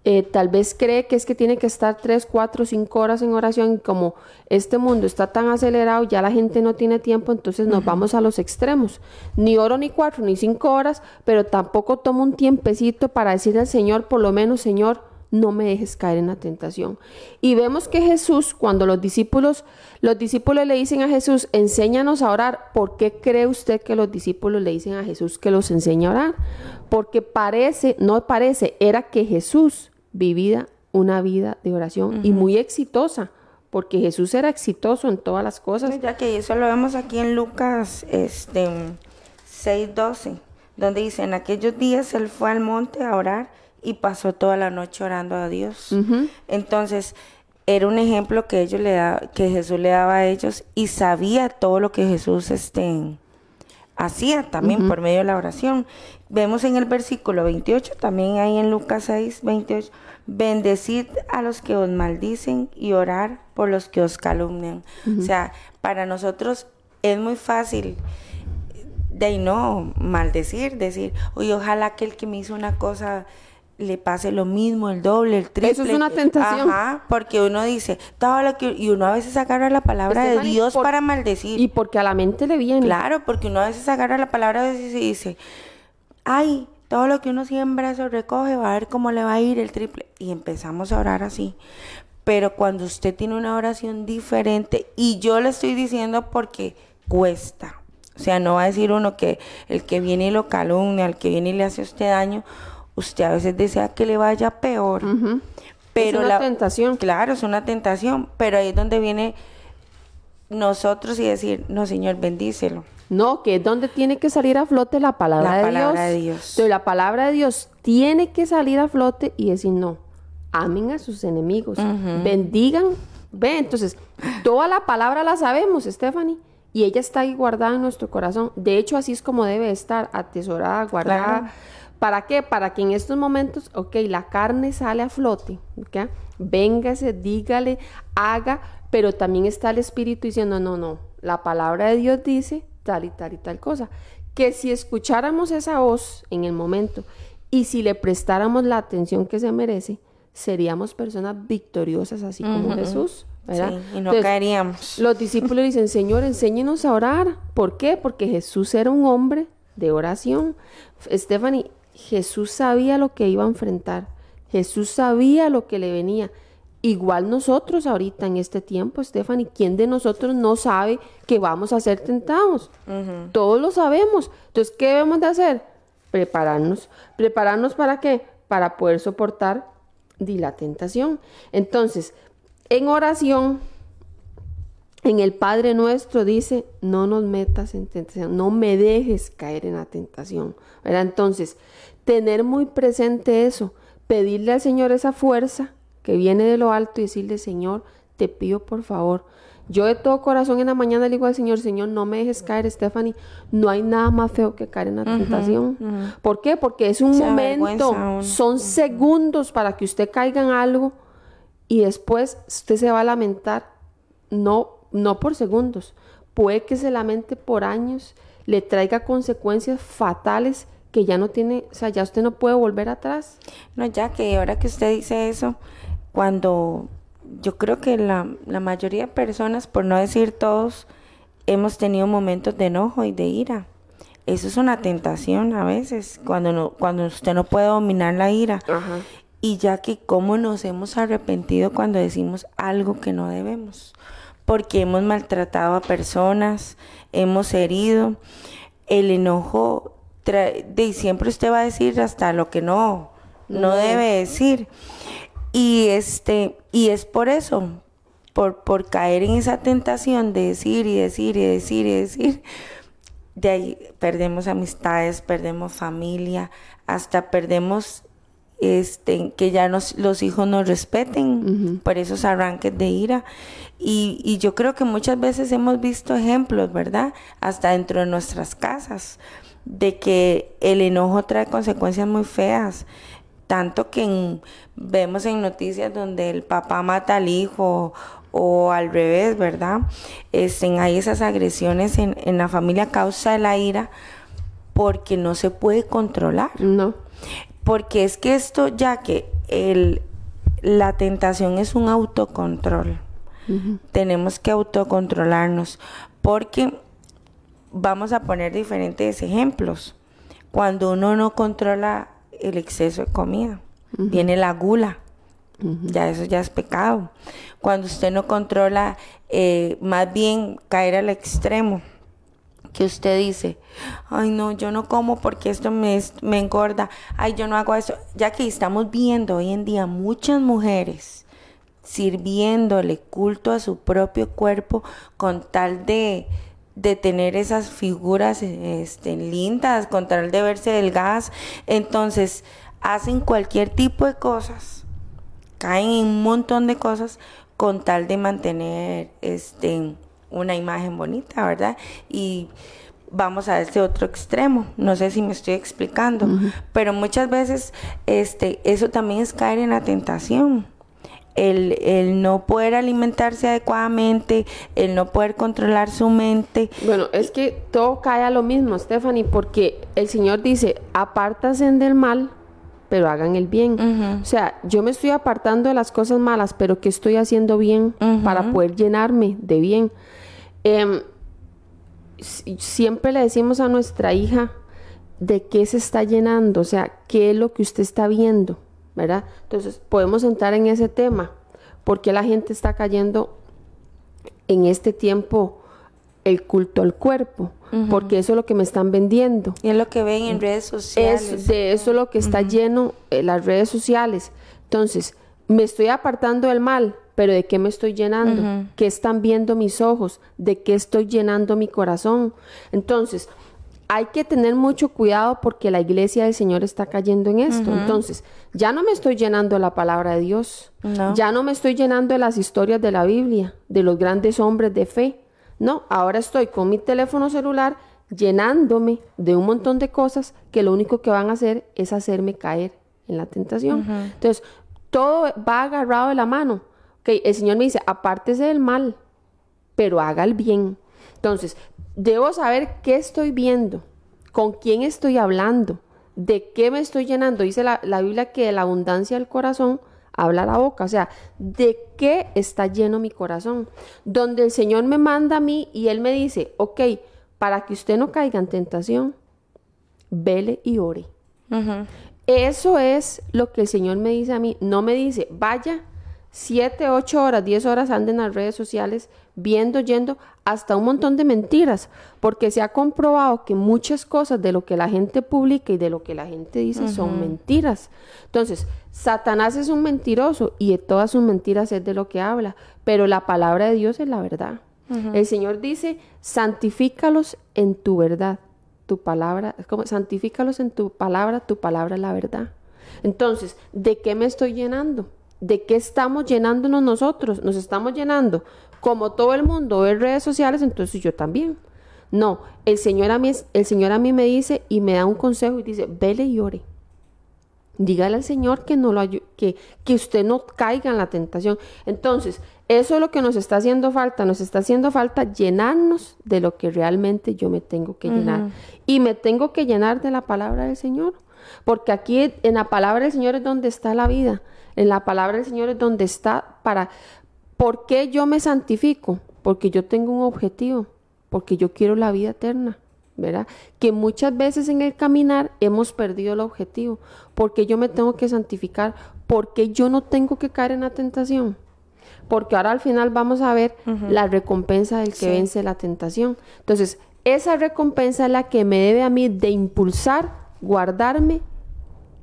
eh, tal vez cree que es que tiene que estar tres, cuatro, cinco horas en oración y como este mundo está tan acelerado, ya la gente no tiene tiempo, entonces nos vamos a los extremos. Ni oro ni cuatro, ni cinco horas, pero tampoco tomo un tiempecito para decirle al Señor, por lo menos, Señor, no me dejes caer en la tentación. Y vemos que Jesús, cuando los discípulos, los discípulos le dicen a Jesús, enséñanos a orar, ¿por qué cree usted que los discípulos le dicen a Jesús que los enseña a orar? Porque parece, no parece, era que Jesús vivía una vida de oración y muy exitosa, porque Jesús era exitoso en todas las cosas. Ya que eso lo vemos aquí en Lucas este, 6:12, donde dice, en aquellos días él fue al monte a orar y pasó toda la noche orando a Dios. Entonces, era un ejemplo que ellos le da, que Jesús le daba a ellos y sabía todo lo que Jesús este, hacía también por medio de la oración. Vemos en el versículo 28, también ahí en Lucas 6, 28, bendecid a los que os maldicen y orar por los que os calumnian. O sea, para nosotros es muy fácil de no maldecir, decir, oye, ojalá que el que me hizo una cosa le pase lo mismo, el doble, el triple. Eso es una tentación. Ajá, porque uno dice, todo lo que... Y uno a veces agarra la palabra de Dios para maldecir. Y porque a la mente le viene. Claro, porque uno a veces agarra la palabra de Dios y dice, ay, todo lo que uno siembra eso recoge, va a ver cómo le va a ir el triple. Y empezamos a orar así. Pero cuando usted tiene una oración diferente, y yo le estoy diciendo porque cuesta. O sea, no va a decir uno que el que viene y lo calumnia, el que viene y le hace a usted daño, usted a veces desea que le vaya peor. Pero es una tentación. Claro, es una tentación, pero ahí es donde viene nosotros y decir, no, Señor, bendícelo. No, que es donde tiene que salir a flote la palabra, la de, palabra Dios. de Dios. Entonces, la palabra de Dios tiene que salir a flote y decir, no, amen a sus enemigos, bendigan. Ve, entonces, toda la palabra la sabemos, Stephanie, y ella está ahí guardada en nuestro corazón. De hecho, así es como debe estar, atesorada, guardada. Claro. ¿Para qué? Para que en estos momentos, ok, la carne sale a flote, ¿ok? Véngase, dígale, haga, pero también está el Espíritu diciendo, no, no, la palabra de Dios dice tal y tal y tal cosa. Que si escucháramos esa voz en el momento y si le prestáramos la atención que se merece, seríamos personas victoriosas así como Jesús. ¿verdad? Sí, y no Entonces, caeríamos. Los discípulos dicen, Señor, enséñenos a orar. ¿Por qué? Porque Jesús era un hombre de oración. Stephanie, Jesús sabía lo que iba a enfrentar. Jesús sabía lo que le venía. Igual nosotros ahorita en este tiempo, Stephanie, ¿quién de nosotros no sabe que vamos a ser tentados? Todos lo sabemos. Entonces, ¿qué debemos de hacer? Prepararnos. ¿Prepararnos para qué? Para poder soportar di, la tentación. Entonces, en oración, en el Padre nuestro dice, no nos metas en tentación, no me dejes caer en la tentación. ¿verdad? Entonces, tener muy presente eso, pedirle al Señor esa fuerza que viene de lo alto y decirle, Señor, te pido por favor. Yo de todo corazón en la mañana le digo al Señor, Señor, no me dejes caer, Stephanie. No hay nada más feo que caer en la tentación. ¿Por qué? Porque es un Se momento, son segundos para que usted caiga en algo y después usted se va a lamentar. No, no por segundos. Puede que se lamente por años, le traiga consecuencias fatales que ya no tiene, o sea, ya usted no puede volver atrás. No, ya que ahora que usted dice eso, cuando yo creo que la, la mayoría de personas, por no decir todos, hemos tenido momentos de enojo y de ira. Eso es una tentación a veces, cuando, no, cuando usted no puede dominar la ira. Y ya que cómo nos hemos arrepentido cuando decimos algo que no debemos. Porque hemos maltratado a personas, hemos herido. El enojo, de siempre usted va a decir hasta lo que no, no debe decir. Y este, y es por eso. por, por caer en esa tentación de decir y decir y decir y decir, de ahí perdemos amistades, perdemos familia, hasta perdemos este, que ya nos, los hijos nos respeten por esos arranques de ira. Y, y, yo creo que muchas veces hemos visto ejemplos, ¿verdad? Hasta dentro de nuestras casas, de que el enojo trae consecuencias muy feas. Tanto que vemos en noticias donde el papá mata al hijo o al revés, ¿verdad? Este, hay esas agresiones en, en la familia a causa de la ira porque no se puede controlar. No. Porque es que esto, ya que el, la tentación es un autocontrol, tenemos que autocontrolarnos porque vamos a poner diferentes ejemplos. Cuando uno no controla el exceso de comida, viene la gula, ya eso ya es pecado. Cuando usted no controla, eh, más bien caer al extremo que usted dice, ay no, yo no como porque esto me, me engorda, ay yo no hago eso, ya que estamos viendo hoy en día muchas mujeres sirviéndole culto a su propio cuerpo con tal de, de tener esas figuras este, lindas, con tal de verse delgadas, entonces hacen cualquier tipo de cosas, caen en un montón de cosas con tal de mantener este una imagen bonita, ¿verdad? Y vamos a ese otro extremo. No sé si me estoy explicando, pero muchas veces este, eso también es caer en la tentación. El, el, no poder alimentarse adecuadamente, el no poder controlar su mente. Bueno, es que todo cae a lo mismo, Stephanie, porque el Señor dice, apártase del mal, pero hagan el bien. O sea, yo me estoy apartando de las cosas malas, pero que estoy haciendo bien para poder llenarme de bien. Em, siempre le decimos a nuestra hija de qué se está llenando, o sea, qué es lo que usted está viendo, ¿verdad? Entonces, podemos entrar en ese tema, porque la gente está cayendo en este tiempo el culto al cuerpo, porque eso es lo que me están vendiendo. Y es lo que ven en redes sociales. de eso es lo que está lleno en las redes sociales. Entonces, me estoy apartando del mal, pero ¿de qué me estoy llenando? ¿Qué están viendo mis ojos? ¿De qué estoy llenando mi corazón? Entonces, hay que tener mucho cuidado porque la iglesia del Señor está cayendo en esto. Entonces, ya no me estoy llenando de la palabra de Dios. Ya no me estoy llenando de las historias de la Biblia, de los grandes hombres de fe. No, ahora estoy con mi teléfono celular llenándome de un montón de cosas que lo único que van a hacer es hacerme caer en la tentación. Entonces, todo va agarrado de la mano el Señor me dice, apártese del mal, pero haga el bien. Entonces, debo saber qué estoy viendo, con quién estoy hablando, de qué me estoy llenando. Dice la, la Biblia que de la abundancia del corazón habla la boca, o sea, de qué está lleno mi corazón. Donde el Señor me manda a mí y Él me dice, ok, para que usted no caiga en tentación, vele y ore. Eso es lo que el Señor me dice a mí. No me dice, vaya 7, 8 horas, 10 horas anden en las redes sociales viendo, yendo, hasta un montón de mentiras, porque se ha comprobado que muchas cosas de lo que la gente publica y de lo que la gente dice son mentiras. Entonces, Satanás es un mentiroso y de todas sus mentiras es de lo que habla, pero la palabra de Dios es la verdad. El Señor dice, santifícalos en tu verdad. Tu palabra, es como santifícalos en tu palabra, tu palabra es la verdad. Entonces, ¿de qué me estoy llenando? ¿De qué estamos llenándonos nosotros? Nos estamos llenando. Como todo el mundo ve redes sociales, entonces yo también. No, el Señor a mí, el Señor a mí me dice y me da un consejo y dice, vele y ore. Dígale al Señor que, no lo que, que usted no caiga en la tentación. Entonces, eso es lo que nos está haciendo falta. Nos está haciendo falta llenarnos de lo que realmente yo me tengo que llenar. Y me tengo que llenar de la palabra del Señor. Porque aquí en la palabra del Señor es donde está la vida. En la palabra del Señor es donde está para... ¿Por qué yo me santifico? Porque yo tengo un objetivo, porque yo quiero la vida eterna, ¿verdad? Que muchas veces en el caminar hemos perdido el objetivo, porque yo me tengo que santificar, porque yo no tengo que caer en la tentación. Porque ahora al final vamos a ver la recompensa del que vence la tentación. Entonces, esa recompensa es la que me debe a mí de impulsar, guardarme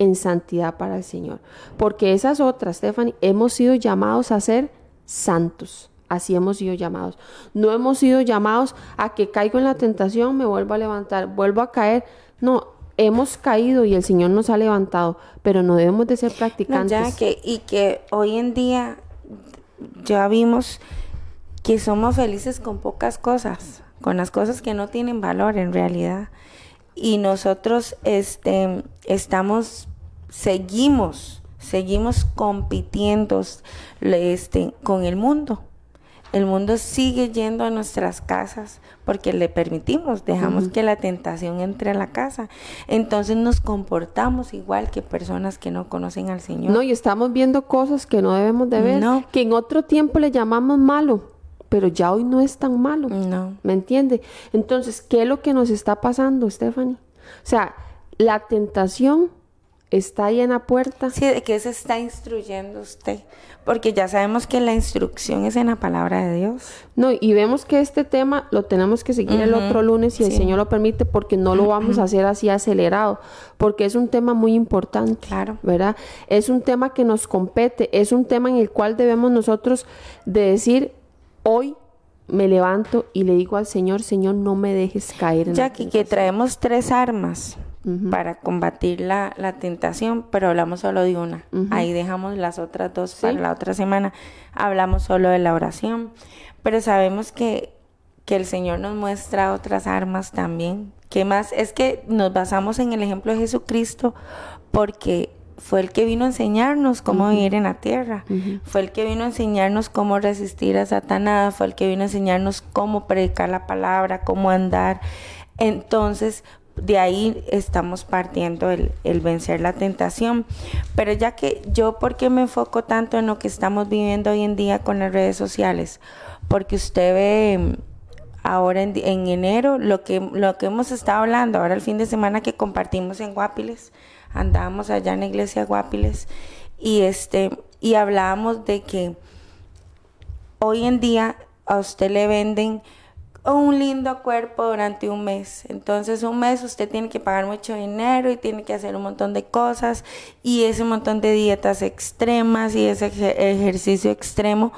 en santidad para el Señor. Porque esas otras, Stephanie, hemos sido llamados a ser santos, Así hemos sido llamados. No hemos sido llamados a que caigo en la tentación, me vuelvo a levantar, vuelvo a caer. No, hemos caído y el Señor nos ha levantado, pero no debemos de ser practicantes. ya que, y que hoy en día ya vimos que somos felices con pocas cosas, con las cosas que no tienen valor en realidad. Y nosotros este, estamos, seguimos, seguimos compitiendo este, con el mundo. El mundo sigue yendo a nuestras casas porque le permitimos, dejamos que la tentación entre a la casa. Entonces nos comportamos igual que personas que no conocen al Señor. No, y estamos viendo cosas que no debemos de ver, que en otro tiempo le llamamos malo, pero ya hoy no es tan malo. No. ¿Me entiende? Entonces, ¿qué es lo que nos está pasando, Stephanie? O sea, la tentación está ahí en la puerta. Sí, de qué se está instruyendo usted, porque ya sabemos que la instrucción es en la palabra de Dios. No, y vemos que este tema lo tenemos que seguir el otro lunes si el Señor lo permite, porque no lo vamos a hacer así acelerado, porque es un tema muy importante, claro. ¿verdad? Es un tema que nos compete, es un tema en el cual debemos nosotros de decir, hoy me levanto y le digo al Señor, Señor, no me dejes caer en Jackie, que traemos tres armas para combatir la, la, tentación, pero hablamos solo de una. Ahí dejamos las otras dos para la otra semana. Hablamos solo de la oración, pero sabemos que, que el Señor nos muestra otras armas también. ¿Qué más? Es que nos basamos en el ejemplo de Jesucristo porque fue el que vino a enseñarnos cómo vivir en la tierra, fue el que vino a enseñarnos cómo resistir a Satanás, fue el que vino a enseñarnos cómo predicar la palabra, cómo andar. Entonces, de ahí estamos partiendo el, vencer la tentación. Pero ya que yo, ¿por qué me enfoco tanto en lo que estamos viviendo hoy en día con las redes sociales? Porque usted ve mm, ahora en, enero lo que, lo que hemos estado hablando, ahora el fin de semana que compartimos en Guapiles, andábamos allá en la iglesia Guapiles y, este, y hablábamos de que hoy en día a usted le venden un lindo cuerpo durante un mes. Entonces un mes usted tiene que pagar mucho dinero y tiene que hacer un montón de cosas y ese montón de dietas extremas y ese ejercicio extremo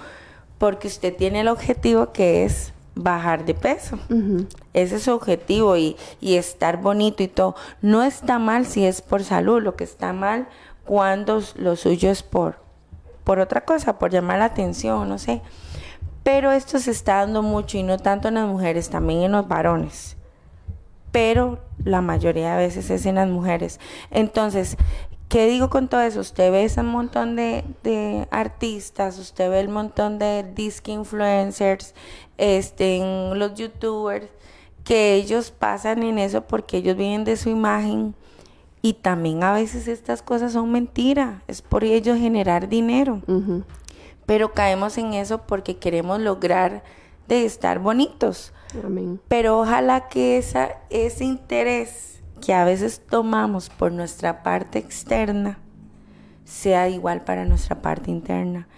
porque usted tiene el objetivo que es bajar de peso. Ese es su objetivo y, y estar bonito y todo. No está mal si es por salud, lo que está mal cuando lo suyo es por, por otra cosa, por llamar la atención, no sé. Pero esto se está dando mucho y no tanto en las mujeres, también en los varones. Pero la mayoría de veces es en las mujeres. Entonces, ¿qué digo con todo eso? Usted ve ese montón de, artistas, usted ve el montón de disc influencers, este, los youtubers, que ellos pasan en eso porque ellos viven de su imagen. Y también a veces estas cosas son mentiras, es por ellos generar dinero pero caemos en eso porque queremos lograr de estar bonitos. Pero ojalá que esa, ese interés que a veces tomamos por nuestra parte externa sea igual para nuestra parte interna.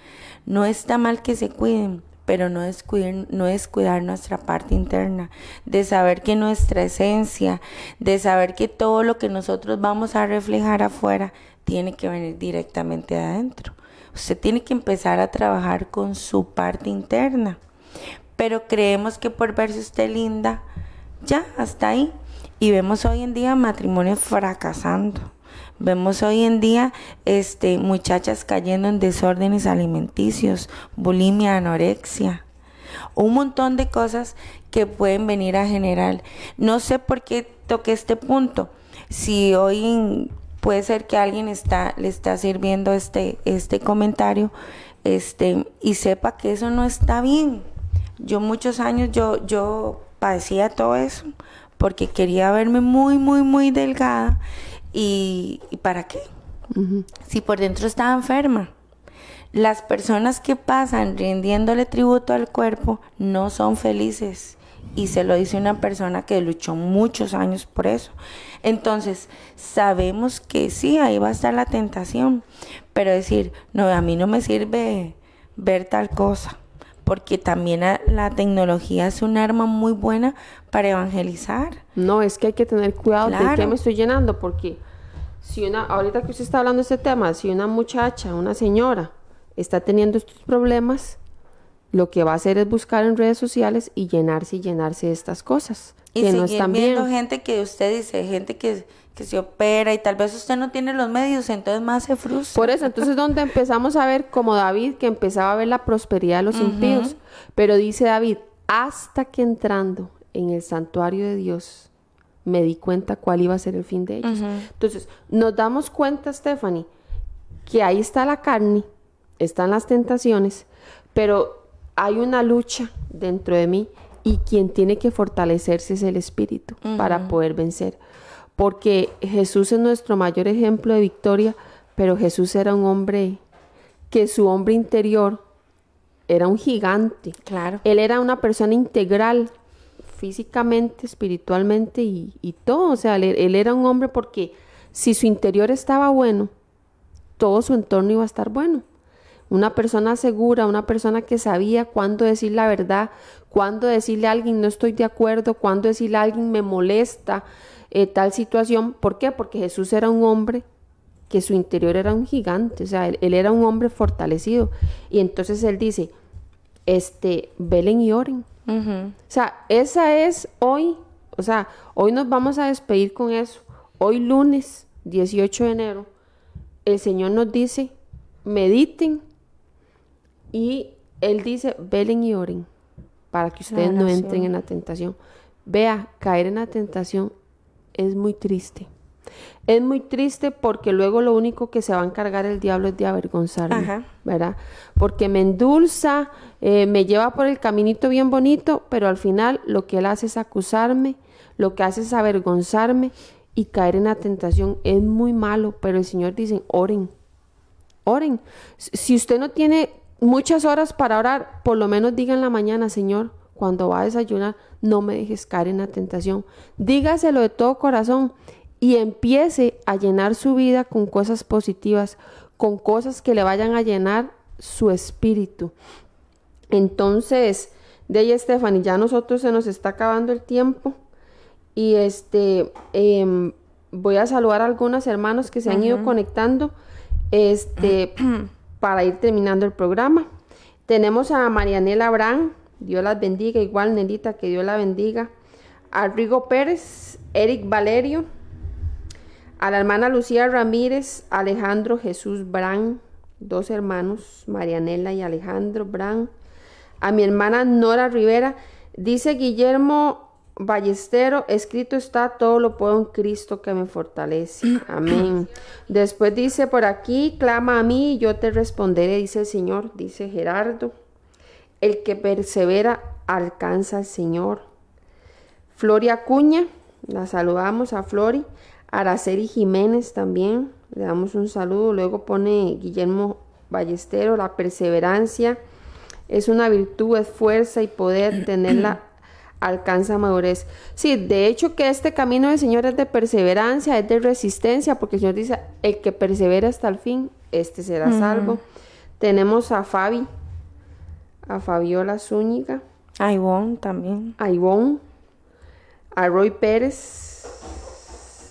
No está mal que se cuiden, pero no es, cuidar, no es cuidar nuestra parte interna, de saber que nuestra esencia, de saber que todo lo que nosotros vamos a reflejar afuera tiene que venir directamente de adentro. Usted tiene que empezar a trabajar con su parte interna. Pero creemos que por verse usted linda, ya, hasta ahí. Y vemos hoy en día matrimonios fracasando. Vemos hoy en día este, muchachas cayendo en desórdenes alimenticios, bulimia, anorexia. Un montón de cosas que pueden venir a generar. No sé por qué toqué este punto. Si hoy puede ser que alguien está, le está sirviendo este, este comentario este, y sepa que eso no está bien. Yo muchos años yo, yo padecía todo eso porque quería verme muy, muy, muy delgada y, ¿para qué? Si por dentro estaba enferma. Las personas que pasan rindiéndole tributo al cuerpo no son felices y se lo dice una persona que luchó muchos años por eso. Entonces, sabemos que sí, ahí va a estar la tentación, pero decir, no, a mí no me sirve ver tal cosa, porque también la tecnología es un arma muy buena para evangelizar. No, es que hay que tener cuidado de qué me estoy llenando, porque si una, ahorita que usted está hablando de este tema, si una muchacha, una señora, está teniendo estos problemas, lo que va a hacer es buscar en redes sociales y llenarse y llenarse de estas cosas Y que seguir no están viendo bien. gente que usted dice, gente que, que se opera y tal vez usted no tiene los medios, entonces más se frustra. Por eso, entonces donde empezamos a ver como David que empezaba a ver la prosperidad de los impíos, pero dice David, hasta que entrando en el santuario de Dios me di cuenta cuál iba a ser el fin de ellos. Entonces, nos damos cuenta, Stephanie, que ahí está la carne, están las tentaciones, pero hay una lucha dentro de mí y quien tiene que fortalecerse es el espíritu para poder vencer. Porque Jesús es nuestro mayor ejemplo de victoria, pero Jesús era un hombre que su hombre interior era un gigante. Claro. Él era una persona integral, físicamente, espiritualmente y, y todo. O sea, él, él era un hombre porque si su interior estaba bueno, todo su entorno iba a estar bueno. Una persona segura, una persona que sabía cuándo decir la verdad, cuándo decirle a alguien no estoy de acuerdo, cuándo decirle a alguien me molesta eh, tal situación. ¿Por qué? Porque Jesús era un hombre que su interior era un gigante, o sea, él, él era un hombre fortalecido. Y entonces él dice, este, velen y oren. O sea, esa es hoy, o sea, hoy nos vamos a despedir con eso. Hoy lunes 18 de enero, el Señor nos dice, mediten y Él dice, velen y oren para que ustedes no entren en la tentación. Vea, caer en la tentación es muy triste. Es muy triste porque luego lo único que se va a encargar el diablo es de avergonzarme, Ajá. ¿verdad? Porque me endulza, eh, me lleva por el caminito bien bonito, pero al final lo que él hace es acusarme, lo que hace es avergonzarme y caer en la tentación es muy malo, pero el Señor dice, oren, oren. Si usted no tiene muchas horas para orar, por lo menos diga en la mañana, Señor, cuando va a desayunar, no me dejes caer en la tentación. Dígaselo de todo corazón y empiece a llenar su vida con cosas positivas, con cosas que le vayan a llenar su espíritu. Entonces, de ahí, Stephanie, ya a nosotros se nos está acabando el tiempo. Y este em, voy a saludar a algunos hermanos que se han ido conectando. Este para ir terminando el programa. Tenemos a Marianela Abraham, Dios las bendiga, igual Nelita, que Dios la bendiga. A Rigo Pérez, Eric Valerio, a la hermana Lucía Ramírez, Alejandro Jesús Brand, dos hermanos, Marianela y Alejandro Brand. A mi hermana Nora Rivera, dice Guillermo Ballestero, escrito está, todo lo puedo en Cristo que me fortalece. Amén. Después dice por aquí, clama a mí y yo te responderé, dice el Señor, dice Gerardo. El que persevera alcanza al Señor. Floria Cuña, la saludamos a Flori. Araceli Jiménez también, le damos un saludo. Luego pone Guillermo Ballestero, la perseverancia es una virtud, es fuerza y poder tenerla alcanza madurez. Sí, de hecho que este camino del Señor es de perseverancia, es de resistencia, porque el Señor dice, el que persevera hasta el fin, este será salvo. Tenemos a Fabi, a Fabiola Zúñiga, A Ivonne también. a Ivonne, a Roy Pérez.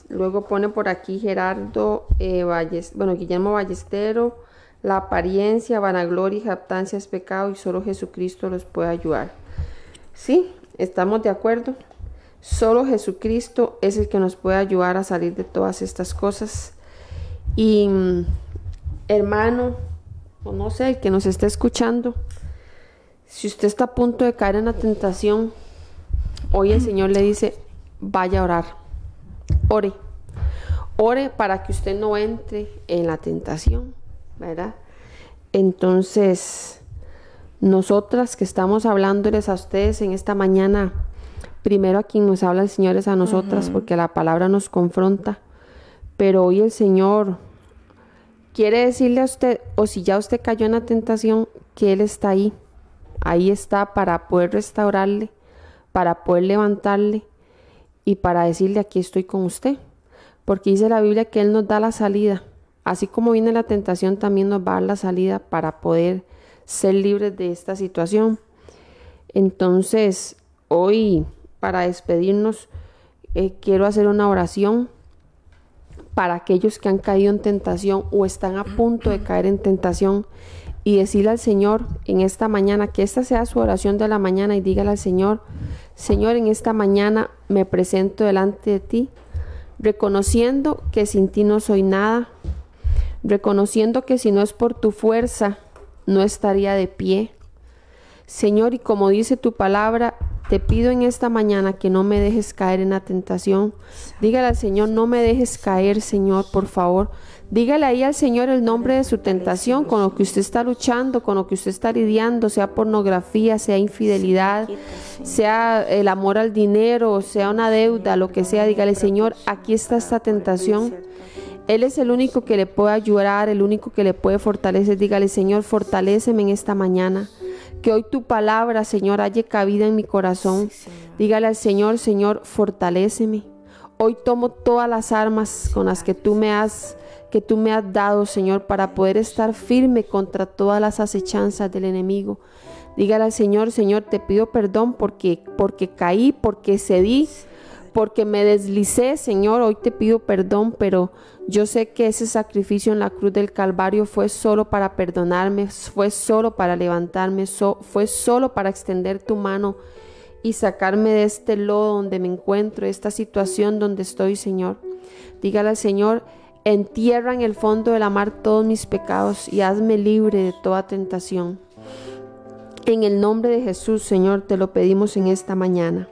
Luego pone por aquí Gerardo eh, Balles- bueno, Guillermo Ballestero. La apariencia, vanagloria y jactancia es pecado y solo Jesucristo los puede ayudar. Sí, estamos de acuerdo. Solo Jesucristo es el que nos puede ayudar a salir de todas estas cosas. Y mm, hermano, o no sé, el que nos esté escuchando, si usted está a punto de caer en la tentación, hoy el Señor le dice, vaya a orar, ore, ore para que usted no entre en la tentación, ¿verdad? Entonces, nosotras que estamos hablándoles a ustedes en esta mañana, primero a quien nos habla el Señor es a nosotras, porque la palabra nos confronta, pero hoy el Señor quiere decirle a usted, o si ya usted cayó en la tentación, que Él está ahí. Ahí está para poder restaurarle, para poder levantarle y para decirle aquí estoy con usted. Porque dice la Biblia que Él nos da la salida. Así como viene la tentación, también nos va a dar la salida para poder ser libres de esta situación. Entonces, hoy, para despedirnos, eh, quiero hacer una oración para aquellos que han caído en tentación o están a punto de caer en tentación y decirle al Señor en esta mañana, que esta sea su oración de la mañana y dígale al Señor, Señor, en esta mañana me presento delante de ti, reconociendo que sin ti no soy nada, reconociendo que si no es por tu fuerza, no estaría de pie. Señor, y como dice tu palabra, te pido en esta mañana que no me dejes caer en la tentación. Dígale al Señor, no me dejes caer, Señor, por favor. Dígale ahí al Señor el nombre de su tentación, con lo que usted está luchando, con lo que usted está lidiando, sea pornografía, sea infidelidad, sea el amor al dinero, sea una deuda, lo que sea. Dígale, Señor, aquí está esta tentación. Él es el único que le puede ayudar, el único que le puede fortalecer. Dígale, Señor, fortaléceme en esta mañana. Que hoy tu palabra, Señor, haya cabida en mi corazón. Dígale al Señor, Señor, fortaléceme. Hoy tomo todas las armas con las que tú me has que tú me has dado, Señor, para poder estar firme contra todas las acechanzas del enemigo. Dígale al Señor, Señor, te pido perdón porque porque caí, porque cedí, porque me deslicé, Señor, hoy te pido perdón, pero yo sé que ese sacrificio en la cruz del Calvario fue solo para perdonarme, fue solo para levantarme, fue solo para extender tu mano y sacarme de este lodo donde me encuentro, esta situación donde estoy, Señor. Dígale al Señor, entierra en el fondo de la mar todos mis pecados y hazme libre de toda tentación. En el nombre de Jesús, Señor, te lo pedimos en esta mañana.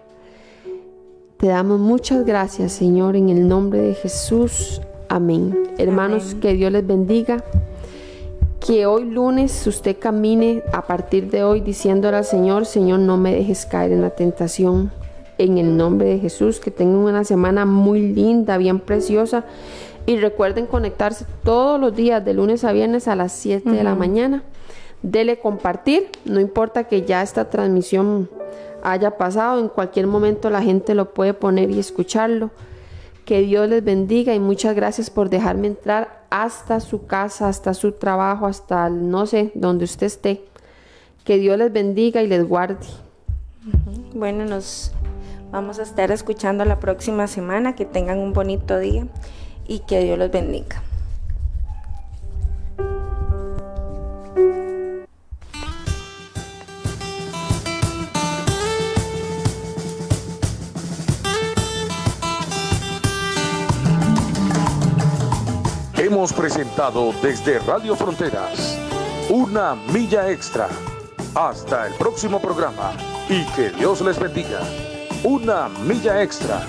Te damos muchas gracias, Señor, en el nombre de Jesús. Amén. Hermanos, que Dios les bendiga. Que hoy lunes usted camine a partir de hoy diciéndole al Señor, Señor, no me dejes caer en la tentación. En el nombre de Jesús, que tengan una semana muy linda, bien preciosa y recuerden conectarse todos los días de lunes a viernes a las 7 de la mañana. Dele compartir, no importa que ya esta transmisión haya pasado, en cualquier momento la gente lo puede poner y escucharlo. Que Dios les bendiga y muchas gracias por dejarme entrar hasta su casa, hasta su trabajo, hasta no sé, donde usted esté. Que Dios les bendiga y les guarde. Bueno, nos vamos a estar escuchando la próxima semana. Que tengan un bonito día y que Dios los bendiga. Hemos presentado desde Radio Fronteras una milla extra. Hasta el próximo programa y que Dios les bendiga. Una milla extra.